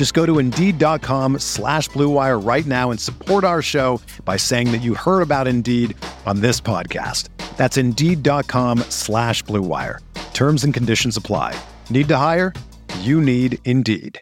Just go to Indeed.com slash BlueWire right now and support our show by saying that you heard about Indeed on this podcast. That's Indeed.com slash BlueWire. Terms and conditions apply. Need to hire? You need Indeed.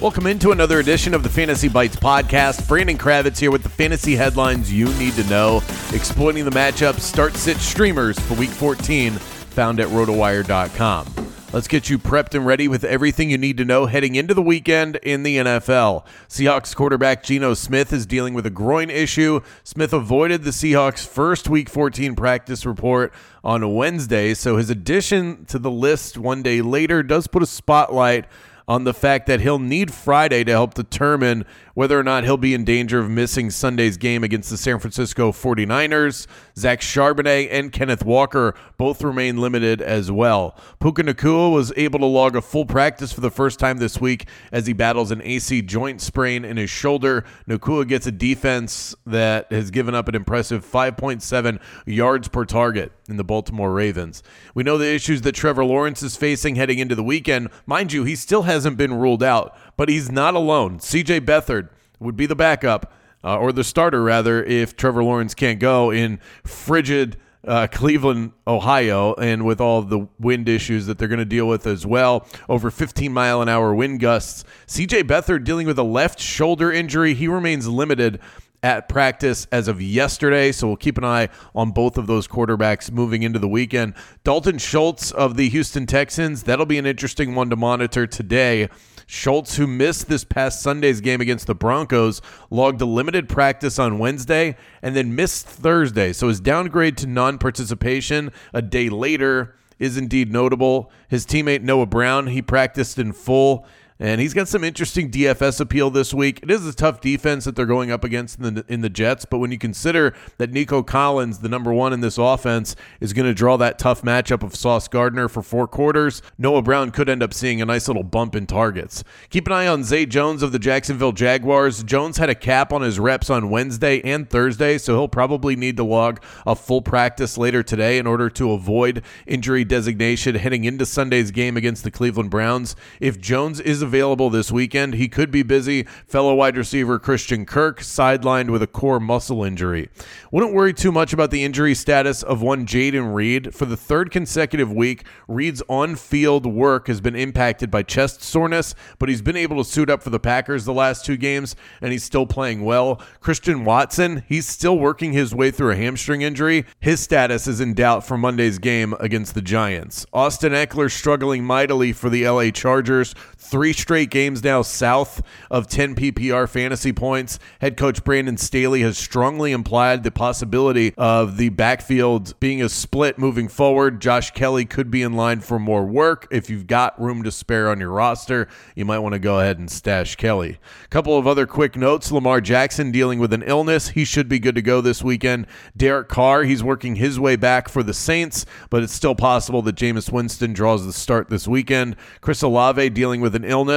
Welcome into another edition of the Fantasy Bites podcast. Brandon Kravitz here with the fantasy headlines you need to know, exploiting the matchup start sit streamers for week 14, found at rotowire.com. Let's get you prepped and ready with everything you need to know heading into the weekend in the NFL. Seahawks quarterback Geno Smith is dealing with a groin issue. Smith avoided the Seahawks' first week 14 practice report on Wednesday, so his addition to the list one day later does put a spotlight on the fact that he'll need Friday to help determine whether or not he'll be in danger of missing Sunday's game against the San Francisco 49ers. Zach Charbonnet and Kenneth Walker both remain limited as well. Puka Nacua was able to log a full practice for the first time this week as he battles an AC joint sprain in his shoulder. Nacua gets a defense that has given up an impressive 5.7 yards per target in the Baltimore Ravens. We know the issues that Trevor Lawrence is facing heading into the weekend. Mind you, he still hasn't been ruled out, but he's not alone. CJ Beathard would be the backup, uh, or the starter rather, if Trevor Lawrence can't go in frigid uh, Cleveland, Ohio, and with all the wind issues that they're going to deal with as well. Over 15 mile an hour wind gusts. CJ Beathard dealing with a left shoulder injury. He remains limited at practice as of yesterday. So we'll keep an eye on both of those quarterbacks moving into the weekend. Dalton Schultz of the Houston Texans, that'll be an interesting one to monitor today. Schultz, who missed this past Sunday's game against the Broncos, logged a limited practice on Wednesday and then missed Thursday. So his downgrade to non participation a day later is indeed notable. His teammate Noah Brown, he practiced in full and he's got some interesting DFS appeal this week. It is a tough defense that they're going up against in the, in the Jets, but when you consider that Nico Collins, the number one in this offense, is going to draw that tough matchup of Sauce Gardner for four quarters, Noah Brown could end up seeing a nice little bump in targets. Keep an eye on Zay Jones of the Jacksonville Jaguars. Jones had a cap on his reps on Wednesday and Thursday, so he'll probably need to log a full practice later today in order to avoid injury designation heading into Sunday's game against the Cleveland Browns. If Jones is available this weekend. He could be busy. Fellow wide receiver Christian Kirk sidelined with a core muscle injury. Wouldn't worry too much about the injury status of one Jayden Reed. For the third consecutive week, Reed's on field work has been impacted by chest soreness, but he's been able to suit up for the Packers the last two games, and he's still playing well. Christian Watson, he's still working his way through a hamstring injury. His status is in doubt for Monday's game against the Giants. Austin Ekeler struggling mightily for the LA Chargers. Three straight games now south of 10 PPR fantasy points. Head coach Brandon Staley has strongly implied the possibility of the backfield being a split moving forward. Josh Kelley could be in line for more work. If you've got room to spare on your roster, you might want to go ahead and stash Kelley. A couple of other quick notes Lamar Jackson dealing with an illness. He should be good to go this weekend. Derek Carr, he's working his way back for the Saints, but it's still possible that Jameis Winston draws the start this weekend. Chris Olave dealing with an illness,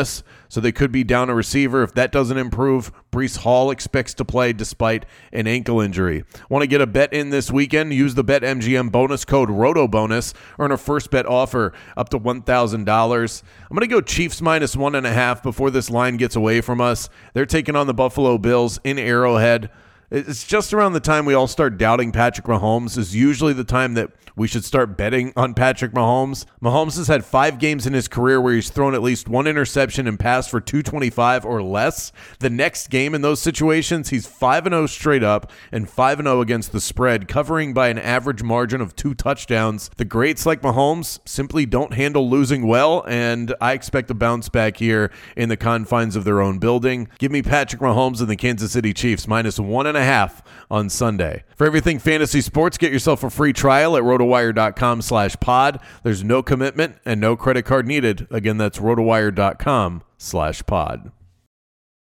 so they could be down a receiver. If that doesn't improve, Breece Hall expects to play despite an ankle injury. Want to get a bet in this weekend? Use the BetMGM bonus code ROTOBONUS. Earn a first bet offer up to $1,000. I'm going to go Chiefs minus one and a half before this line gets away from us. They're taking on the Buffalo Bills in Arrowhead. It's just around the time we all start doubting Patrick Mahomes is usually the time that we should start betting on Patrick Mahomes. Mahomes has had five games in his career where he's thrown at least one interception and passed for 225 or less. The next game in those situations, he's 5 and 0 straight up and 5 and 0 against the spread, covering by an average margin of two touchdowns. The greats like Mahomes simply don't handle losing well, and I expect a bounce back here in the confines of their own building. Give me Patrick Mahomes and the Kansas City Chiefs minus one and a half on Sunday. For everything fantasy sports, get yourself a free trial at rotowire.com slash pod. There's no commitment and no credit card needed. Again, that's rotowire.com slash pod.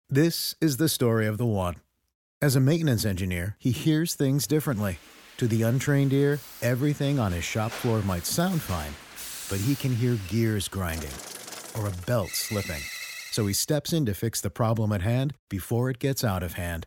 This is the story of the one. As a maintenance engineer, he hears things differently. To the untrained ear, everything on his shop floor might sound fine, but he can hear gears grinding or a belt slipping. So he steps in to fix the problem at hand before it gets out of hand.